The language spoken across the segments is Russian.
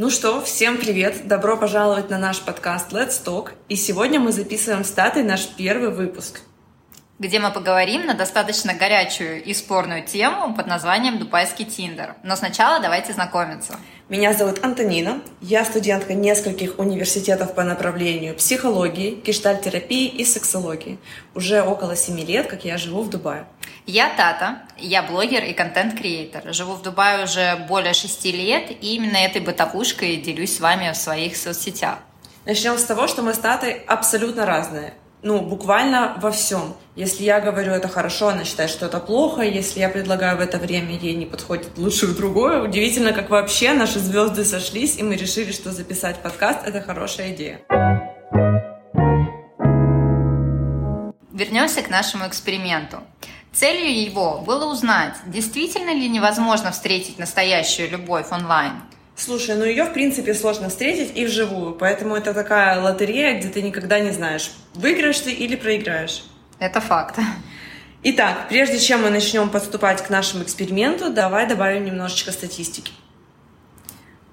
Ну что, всем привет! Добро пожаловать на наш подкаст Let's Talk. И сегодня мы записываем с Татой наш первый выпуск. Где мы поговорим на достаточно горячую и спорную тему под названием «Дубайский Тиндер». Но сначала давайте знакомиться. Меня зовут Антонина. Я студентка нескольких университетов по направлению психологии, гештальтерапии и сексологии. Уже около семи лет, как я живу в Дубае. Я Тата, я блогер и контент-креатор. Живу в Дубае уже более шести лет, и именно этой бытовушкой делюсь с вами в своих соцсетях. Начнем с того, что мы с Татой абсолютно разные. Ну, буквально во всем. Если я говорю это хорошо, она считает, что это плохо. Если я предлагаю в это время, ей не подходит лучше в другое. Удивительно, как вообще наши звезды сошлись, и мы решили, что записать подкаст — это хорошая идея. Вернемся к нашему эксперименту. Целью его было узнать, действительно ли невозможно встретить настоящую любовь онлайн. Слушай, ну ее в принципе сложно встретить и вживую, поэтому это такая лотерея, где ты никогда не знаешь, выиграешь ты или проиграешь. Это факт. Итак, прежде чем мы начнем подступать к нашему эксперименту, давай добавим немножечко статистики.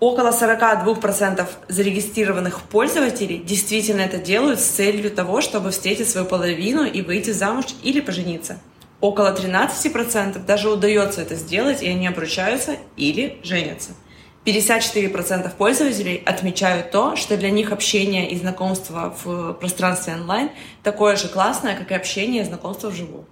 Около 42% зарегистрированных пользователей действительно это делают с целью того, чтобы встретить свою половину и выйти замуж или пожениться – около 13% даже удается это сделать, и они обручаются или женятся. 54% пользователей отмечают то, что для них общение и знакомство в пространстве онлайн такое же классное, как и общение и знакомство вживую.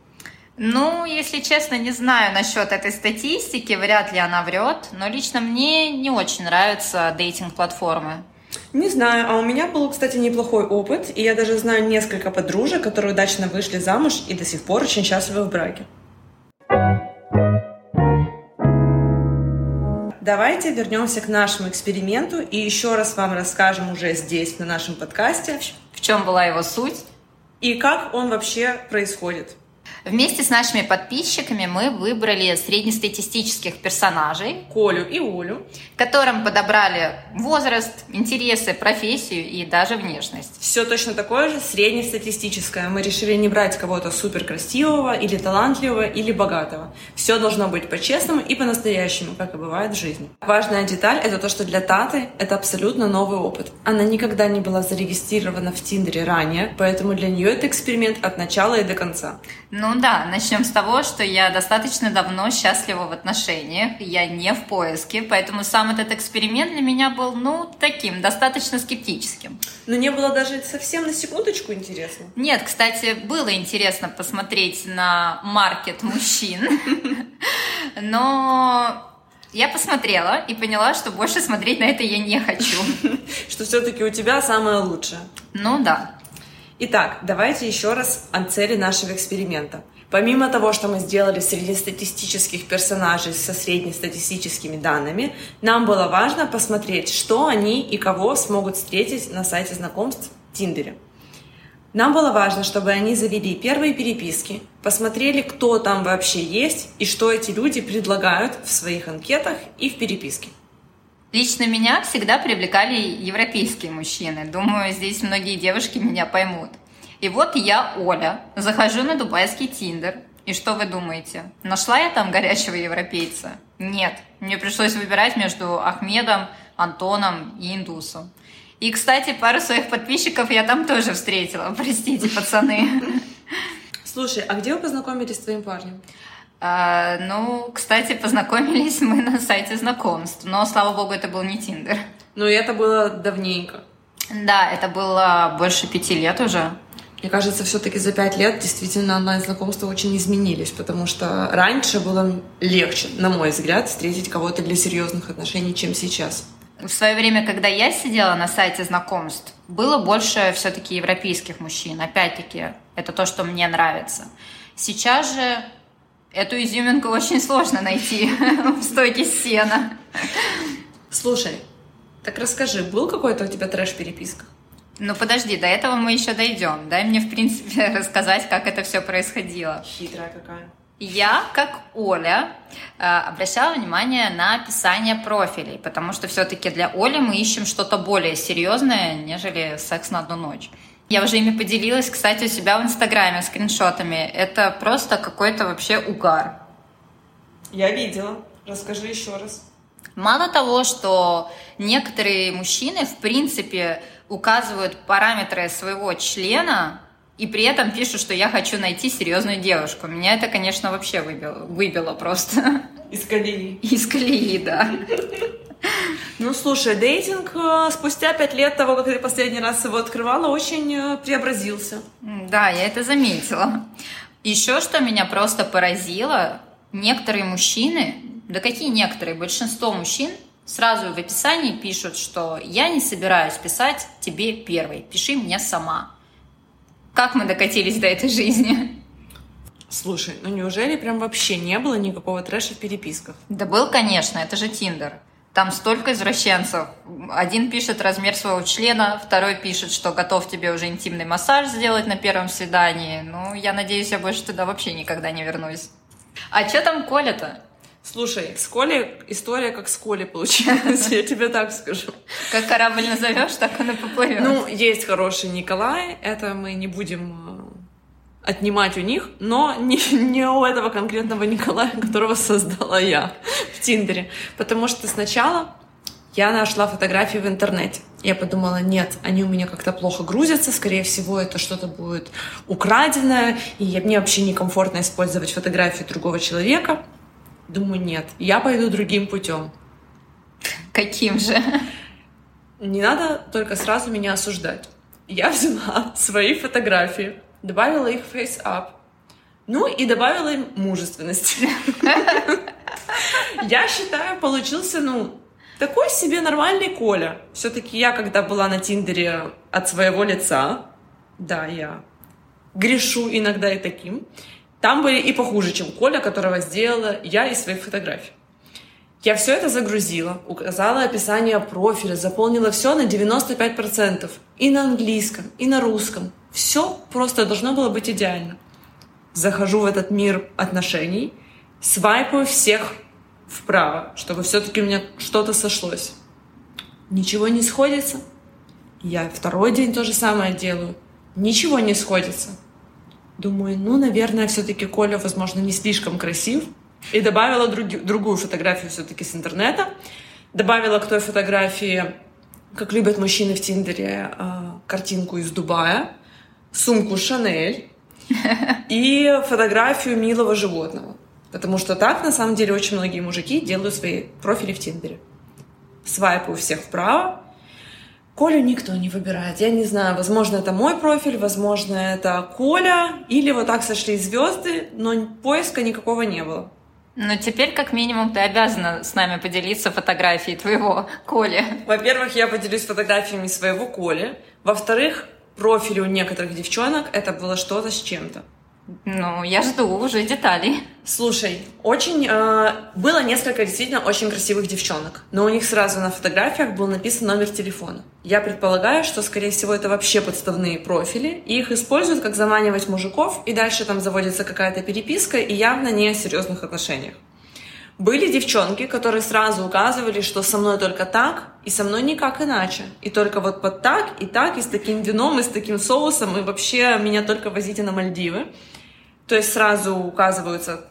Ну, если честно, не знаю насчет этой статистики, вряд ли она врет, но лично мне не очень нравятся дейтинг-платформы. Не знаю, а у меня был, кстати, неплохой опыт, и я даже знаю несколько подружек, которые удачно вышли замуж и до сих пор очень счастливы в браке. Давайте вернемся к нашему эксперименту и еще раз вам расскажем уже здесь, на нашем подкасте, в чем была его суть и как он вообще происходит. Вместе с нашими подписчиками мы выбрали среднестатистических персонажей. Колю и Олю. Которым подобрали возраст, интересы, профессию и даже внешность. Все точно такое же, среднестатистическое. Мы решили не брать кого-то супер красивого или талантливого или богатого. Все должно быть по-честному и по-настоящему, как и бывает в жизни. Важная деталь — это то, что для Таты это абсолютно новый опыт. Она никогда не была зарегистрирована в Тиндере ранее, поэтому для нее это эксперимент от начала и до конца. Ну, ну да, начнем с того, что я достаточно давно счастлива в отношениях, я не в поиске, поэтому сам этот эксперимент для меня был, ну, таким, достаточно скептическим. Но не было даже совсем на секундочку интересно? Нет, кстати, было интересно посмотреть на маркет мужчин, но я посмотрела и поняла, что больше смотреть на это я не хочу. Что все-таки у тебя самое лучшее. Ну да. Итак, давайте еще раз о цели нашего эксперимента. Помимо того, что мы сделали среднестатистических персонажей со среднестатистическими данными, нам было важно посмотреть, что они и кого смогут встретить на сайте знакомств в Тиндере. Нам было важно, чтобы они завели первые переписки, посмотрели, кто там вообще есть и что эти люди предлагают в своих анкетах и в переписке. Лично меня всегда привлекали европейские мужчины. Думаю, здесь многие девушки меня поймут. И вот я, Оля, захожу на дубайский тиндер. И что вы думаете? Нашла я там горячего европейца? Нет. Мне пришлось выбирать между Ахмедом, Антоном и Индусом. И, кстати, пару своих подписчиков я там тоже встретила. Простите, пацаны. Слушай, а где вы познакомились с твоим парнем? А, ну, кстати, познакомились мы на сайте знакомств, но, слава богу, это был не Тиндер. Ну, и это было давненько. Да, это было больше пяти лет уже. Мне кажется, все-таки за пять лет действительно онлайн-знакомства очень изменились, потому что раньше было легче, на мой взгляд, встретить кого-то для серьезных отношений, чем сейчас. В свое время, когда я сидела на сайте знакомств, было больше все-таки европейских мужчин. Опять-таки, это то, что мне нравится. Сейчас же Эту изюминку очень сложно найти в стойке сена. Слушай, так расскажи, был какой-то у тебя трэш переписка? Ну подожди, до этого мы еще дойдем. Дай мне, в принципе, рассказать, как это все происходило. Хитрая какая. Я, как Оля, э, обращала внимание на описание профилей, потому что все-таки для Оли мы ищем что-то более серьезное, нежели секс на одну ночь. Я уже ими поделилась, кстати, у себя в Инстаграме скриншотами. Это просто какой-то вообще угар. Я видела. Расскажи еще раз. Мало того, что некоторые мужчины, в принципе, указывают параметры своего члена и при этом пишут, что я хочу найти серьезную девушку. Меня это, конечно, вообще выбило, выбило просто. Из колеи. Из колеи, да. Ну, слушай, дейтинг э, спустя пять лет того, как ты последний раз его открывала, очень э, преобразился. Да, я это заметила. Еще что меня просто поразило, некоторые мужчины, да какие некоторые, большинство мужчин сразу в описании пишут, что я не собираюсь писать тебе первой, пиши мне сама. Как мы докатились до этой жизни? Слушай, ну неужели прям вообще не было никакого трэша в переписках? Да был, конечно, это же Тиндер. Там столько извращенцев. Один пишет размер своего члена, второй пишет, что готов тебе уже интимный массаж сделать на первом свидании. Ну, я надеюсь, я больше туда вообще никогда не вернусь. А что там Коля-то? Слушай, с Колей история как с Колей получилась, я тебе так скажу. Как корабль назовешь, так он и поплывет. Ну, есть хороший Николай, это мы не будем э, отнимать у них, но не, не у этого конкретного Николая, которого создала я в Тиндере. Потому что сначала я нашла фотографии в интернете. Я подумала, нет, они у меня как-то плохо грузятся, скорее всего, это что-то будет украденное, и мне вообще некомфортно использовать фотографии другого человека. Думаю, нет, я пойду другим путем. Каким же? Не надо только сразу меня осуждать. Я взяла свои фотографии, добавила их в FaceApp, ну и добавила им мужественности. Я считаю, получился, ну, такой себе нормальный Коля. Все-таки я, когда была на Тиндере от своего лица, да, я грешу иногда и таким, там были и похуже, чем Коля, которого сделала я из своих фотографий. Я все это загрузила, указала описание профиля, заполнила все на 95%. И на английском, и на русском. Все просто должно было быть идеально. Захожу в этот мир отношений, свайпаю всех вправо, чтобы все-таки у меня что-то сошлось. Ничего не сходится. Я второй день то же самое делаю. Ничего не сходится. Думаю, ну, наверное, все-таки Коля, возможно, не слишком красив. И добавила други, другую фотографию все-таки с интернета. Добавила к той фотографии, как любят мужчины в Тиндере, а, картинку из Дубая, сумку Шанель и фотографию милого животного. Потому что так, на самом деле, очень многие мужики делают свои профили в Тиндере. Свайпаю всех вправо, Колю никто не выбирает. Я не знаю, возможно, это мой профиль, возможно, это Коля, или вот так сошли звезды, но поиска никакого не было. Но теперь, как минимум, ты обязана с нами поделиться фотографией твоего Коли. Во-первых, я поделюсь фотографиями своего Коли. Во-вторых, профили у некоторых девчонок это было что-то с чем-то. Ну, я жду уже деталей. Слушай, очень э, было несколько действительно очень красивых девчонок, но у них сразу на фотографиях был написан номер телефона. Я предполагаю, что, скорее всего, это вообще подставные профили, и их используют как заманивать мужиков, и дальше там заводится какая-то переписка, и явно не о серьезных отношениях. Были девчонки, которые сразу указывали, что со мной только так, и со мной никак иначе. И только вот под так, и так, и с таким вином, и с таким соусом, и вообще меня только возите на Мальдивы. То есть сразу указываются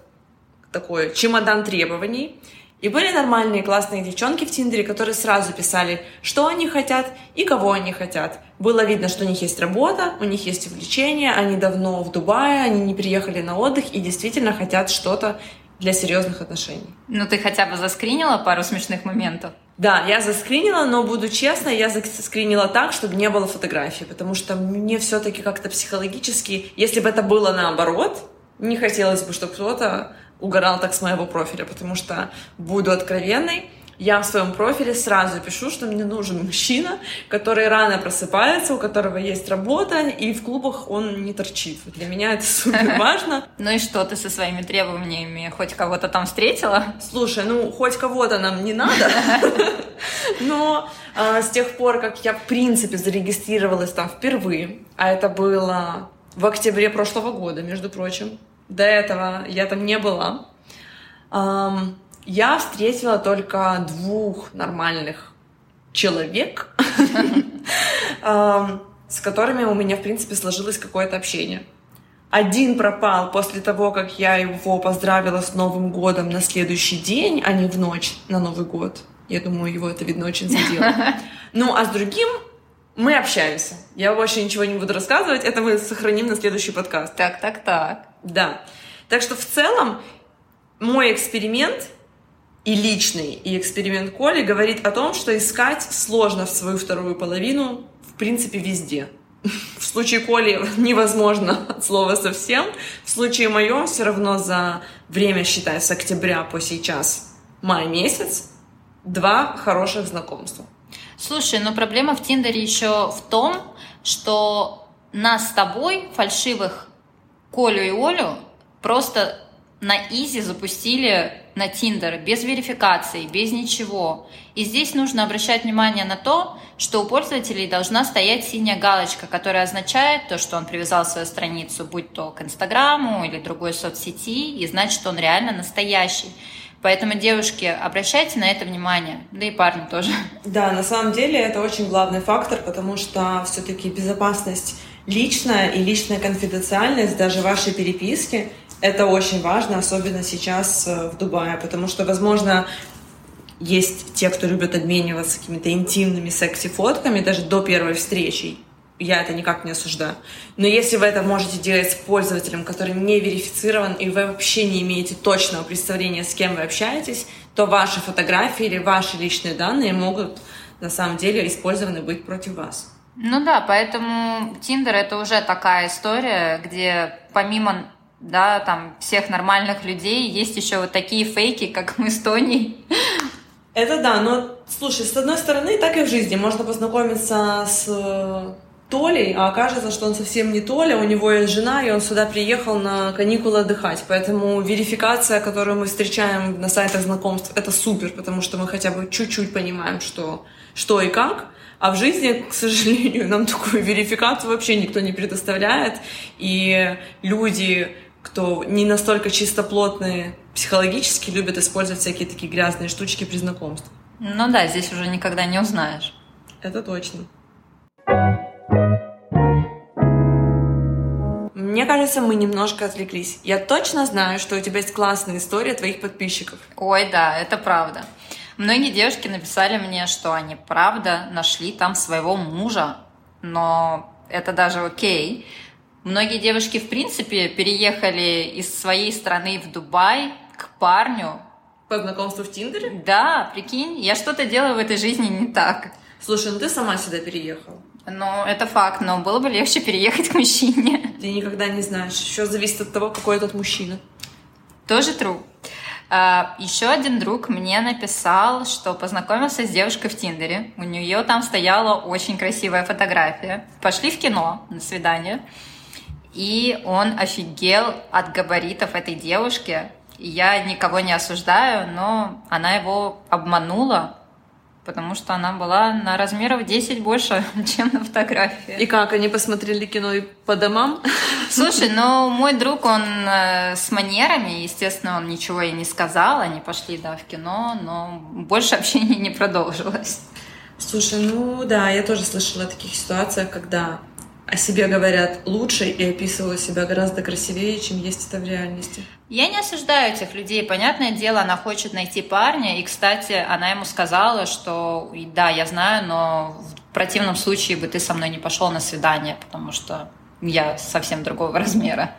такой чемодан требований. И были нормальные классные девчонки в Тиндере, которые сразу писали, что они хотят и кого они хотят. Было видно, что у них есть работа, у них есть увлечения, они давно в Дубае, они не приехали на отдых и действительно хотят что-то для серьезных отношений. Ну, ты хотя бы заскринила пару смешных моментов? Да, я заскринила, но буду честна, я заскринила так, чтобы не было фотографий, потому что мне все-таки как-то психологически, если бы это было наоборот, не хотелось бы, чтобы кто-то угорал так с моего профиля, потому что, буду откровенной, я в своем профиле сразу пишу, что мне нужен мужчина, который рано просыпается, у которого есть работа, и в клубах он не торчит. Для меня это супер важно. Ну и что ты со своими требованиями? Хоть кого-то там встретила? Слушай, ну хоть кого-то нам не надо, но а, с тех пор, как я в принципе зарегистрировалась там впервые, а это было в октябре прошлого года, между прочим, до этого я там не была. Я встретила только двух нормальных человек, с которыми у меня, в принципе, сложилось какое-то общение. Один пропал после того, как я его поздравила с Новым годом на следующий день, а не в ночь на Новый год. Я думаю, его это, видно, очень задело. Ну, а с другим мы общаемся. Я больше ничего не буду рассказывать, это мы сохраним на следующий подкаст. Так, так, так. Да. Так что в целом мой эксперимент и личный, и эксперимент Коли говорит о том, что искать сложно в свою вторую половину в принципе везде. В случае Коли невозможно от слова совсем. В случае моем все равно за время, считай, с октября по сейчас, май месяц, два хороших знакомства. Слушай, но проблема в Тиндере еще в том, что нас с тобой, фальшивых Колю и Олю, просто на изи запустили на Тиндер без верификации, без ничего. И здесь нужно обращать внимание на то, что у пользователей должна стоять синяя галочка, которая означает то, что он привязал свою страницу, будь то к Инстаграму или другой соцсети, и значит, он реально настоящий. Поэтому, девушки, обращайте на это внимание, да и парни тоже. Да, на самом деле это очень главный фактор, потому что все-таки безопасность личная и личная конфиденциальность даже вашей переписки это очень важно, особенно сейчас э, в Дубае, потому что, возможно, есть те, кто любят обмениваться какими-то интимными секси-фотками даже до первой встречи. Я это никак не осуждаю. Но если вы это можете делать с пользователем, который не верифицирован, и вы вообще не имеете точного представления, с кем вы общаетесь, то ваши фотографии или ваши личные данные могут на самом деле использованы быть против вас. Ну да, поэтому Тиндер это уже такая история, где помимо да, там, всех нормальных людей, есть еще вот такие фейки, как мы с Тоней. Это да, но, слушай, с одной стороны, так и в жизни. Можно познакомиться с э, Толей, а окажется, что он совсем не Толя, у него есть жена, и он сюда приехал на каникулы отдыхать. Поэтому верификация, которую мы встречаем на сайтах знакомств, это супер, потому что мы хотя бы чуть-чуть понимаем, что, что и как. А в жизни, к сожалению, нам такую верификацию вообще никто не предоставляет. И люди кто не настолько чистоплотные психологически, любят использовать всякие такие грязные штучки при знакомстве. Ну да, здесь уже никогда не узнаешь. Это точно. Мне кажется, мы немножко отвлеклись. Я точно знаю, что у тебя есть классная история твоих подписчиков. Ой, да, это правда. Многие девушки написали мне, что они правда нашли там своего мужа, но это даже окей, Многие девушки, в принципе, переехали из своей страны в Дубай к парню. По знакомству в Тиндере? Да, прикинь, я что-то делаю в этой жизни не так. Слушай, ну ты сама сюда переехала. Ну, это факт, но было бы легче переехать к мужчине. Ты никогда не знаешь. Еще зависит от того, какой этот мужчина. Тоже true. А, еще один друг мне написал, что познакомился с девушкой в Тиндере. У нее там стояла очень красивая фотография. Пошли в кино на свидание. И он офигел от габаритов этой девушки. Я никого не осуждаю, но она его обманула, потому что она была на размеров 10 больше, чем на фотографии. И как, они посмотрели кино и по домам? Слушай, ну, мой друг, он э, с манерами, естественно, он ничего ей не сказал, они пошли, да, в кино, но больше общения не продолжилось. Слушай, ну да, я тоже слышала о таких ситуациях, когда о себе говорят лучше и описывают себя гораздо красивее, чем есть это в реальности. Я не осуждаю этих людей. Понятное дело, она хочет найти парня. И, кстати, она ему сказала, что да, я знаю, но в противном случае бы ты со мной не пошел на свидание, потому что я совсем другого размера.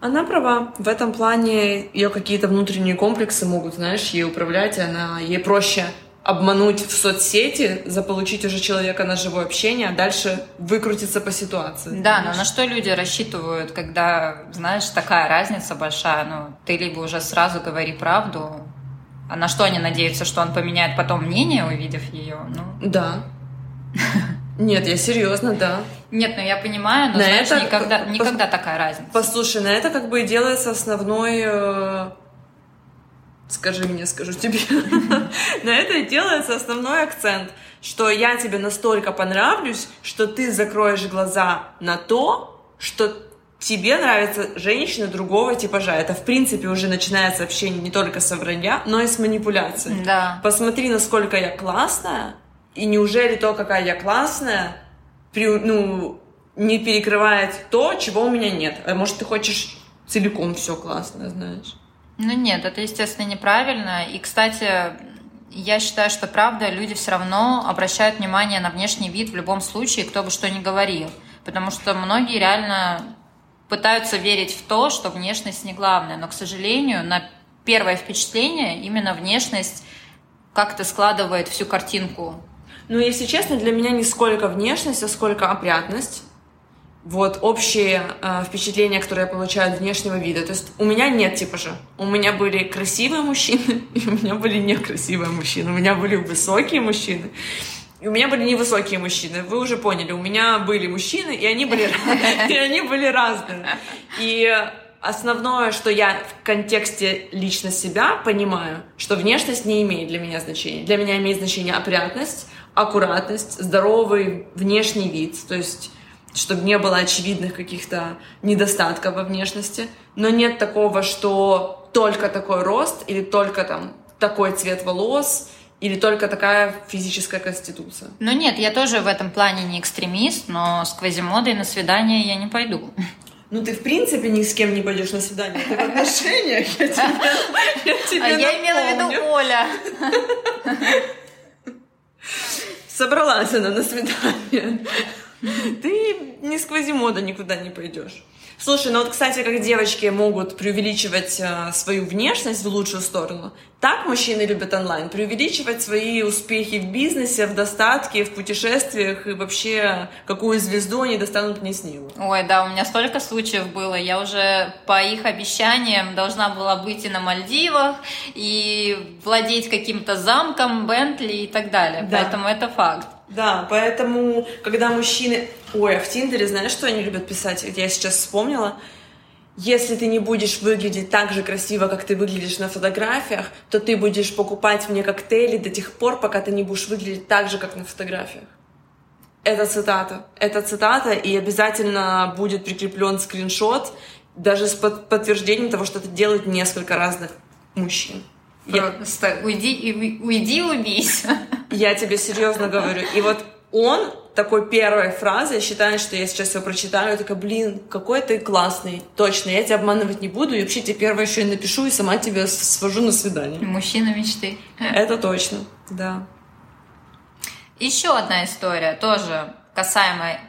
Она права. В этом плане ее какие-то внутренние комплексы могут, знаешь, ей управлять, и она ей проще обмануть в соцсети, заполучить уже человека на живое общение, а дальше выкрутиться по ситуации. Да, но на что люди рассчитывают, когда, знаешь, такая разница большая, ну, ты либо уже сразу говори правду, а на что они надеются, что он поменяет потом мнение, увидев ее? Ну... Да. Нет, я серьезно, да. Нет, ну я понимаю, но на знаешь, это... никогда, никогда такая разница. Послушай, на это как бы и делается основной э, скажи мне, скажу тебе. На это делается основной акцент, что я тебе настолько понравлюсь, что ты закроешь глаза на то, что тебе нравится женщина другого типажа. Это, в принципе, уже начинается общение не только с вранья, но и с манипуляцией. Да. Посмотри, насколько я классная, и неужели то, какая я классная, при, ну, не перекрывает то, чего у меня нет. А может, ты хочешь целиком все классно, знаешь? Ну нет, это, естественно, неправильно. И, кстати, я считаю, что правда, люди все равно обращают внимание на внешний вид в любом случае, кто бы что ни говорил. Потому что многие реально пытаются верить в то, что внешность не главное. Но, к сожалению, на первое впечатление именно внешность как-то складывает всю картинку. Ну, если честно, для меня не сколько внешность, а сколько опрятность вот общее э, впечатление, которое я получаю от внешнего вида. То есть у меня нет типажа. У меня были красивые мужчины, и у меня были некрасивые мужчины. У меня были высокие мужчины, и у меня были невысокие мужчины. Вы уже поняли, у меня были мужчины, и они были, и они были разные. И основное, что я в контексте лично себя понимаю, что внешность не имеет для меня значения. Для меня имеет значение опрятность, аккуратность, здоровый внешний вид. То есть чтобы не было очевидных каких-то недостатков во внешности. Но нет такого, что только такой рост или только там такой цвет волос или только такая физическая конституция. Ну нет, я тоже в этом плане не экстремист, но с квазимодой на свидание я не пойду. Ну, ты в принципе ни с кем не пойдешь на свидание. Ты в отношениях. Я тебе, я тебе а я имела в виду Оля. Собралась она на свидание. Ты не сквозь мода никуда не пойдешь. Слушай, ну вот, кстати, как девочки могут преувеличивать э, свою внешность в лучшую сторону, так мужчины любят онлайн преувеличивать свои успехи в бизнесе, в достатке, в путешествиях и вообще какую звезду они достанут не снилу. Ой, да, у меня столько случаев было. Я уже по их обещаниям должна была быть и на Мальдивах, и владеть каким-то замком, Бентли и так далее. Да. Поэтому это факт. Да, поэтому, когда мужчины... Ой, а в Тиндере знаешь, что они любят писать? Я сейчас вспомнила. Если ты не будешь выглядеть так же красиво, как ты выглядишь на фотографиях, то ты будешь покупать мне коктейли до тех пор, пока ты не будешь выглядеть так же, как на фотографиях. Это цитата. Это цитата, и обязательно будет прикреплен скриншот, даже с подтверждением того, что это делают несколько разных мужчин. Просто я... уйди, уйди убейся. Я тебе серьезно говорю. И вот он такой первой фразой считает, что я сейчас все прочитаю, я такая, блин, какой ты классный, точно, я тебя обманывать не буду, и вообще тебе первое еще и напишу, и сама тебя свожу на свидание. Мужчина мечты. Это точно, да. Еще одна история, тоже касаемая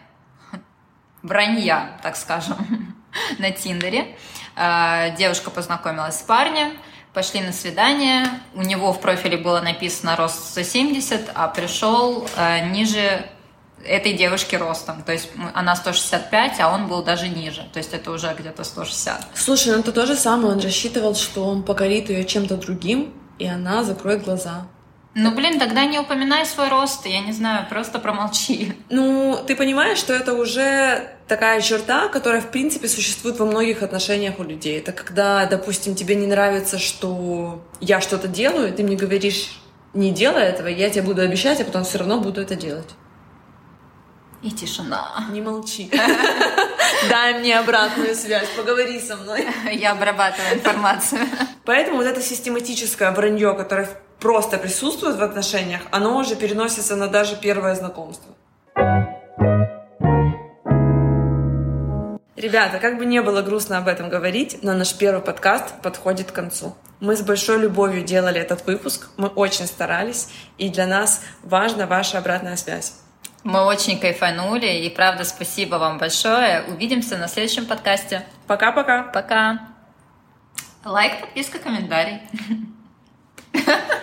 вранья, так скажем, на Тиндере. А, девушка познакомилась с парнем, пошли на свидание, у него в профиле было написано рост 170, а пришел э, ниже этой девушки ростом. То есть она 165, а он был даже ниже. То есть это уже где-то 160. Слушай, ну это то же самое. Он рассчитывал, что он покорит ее чем-то другим, и она закроет глаза. Ну, блин, тогда не упоминай свой рост, я не знаю, просто промолчи. Ну, ты понимаешь, что это уже такая черта, которая, в принципе, существует во многих отношениях у людей. Это когда, допустим, тебе не нравится, что я что-то делаю, ты мне говоришь, не делай этого, я тебе буду обещать, а потом все равно буду это делать. И тишина. Не молчи. Дай мне обратную связь, поговори со мной. Я обрабатываю информацию. Поэтому вот это систематическое вранье, которое просто присутствует в отношениях, оно уже переносится на даже первое знакомство. Ребята, как бы не было грустно об этом говорить, но наш первый подкаст подходит к концу. Мы с большой любовью делали этот выпуск, мы очень старались, и для нас важна ваша обратная связь. Мы очень кайфанули, и правда спасибо вам большое. Увидимся на следующем подкасте. Пока-пока. Пока. Лайк, подписка, комментарий.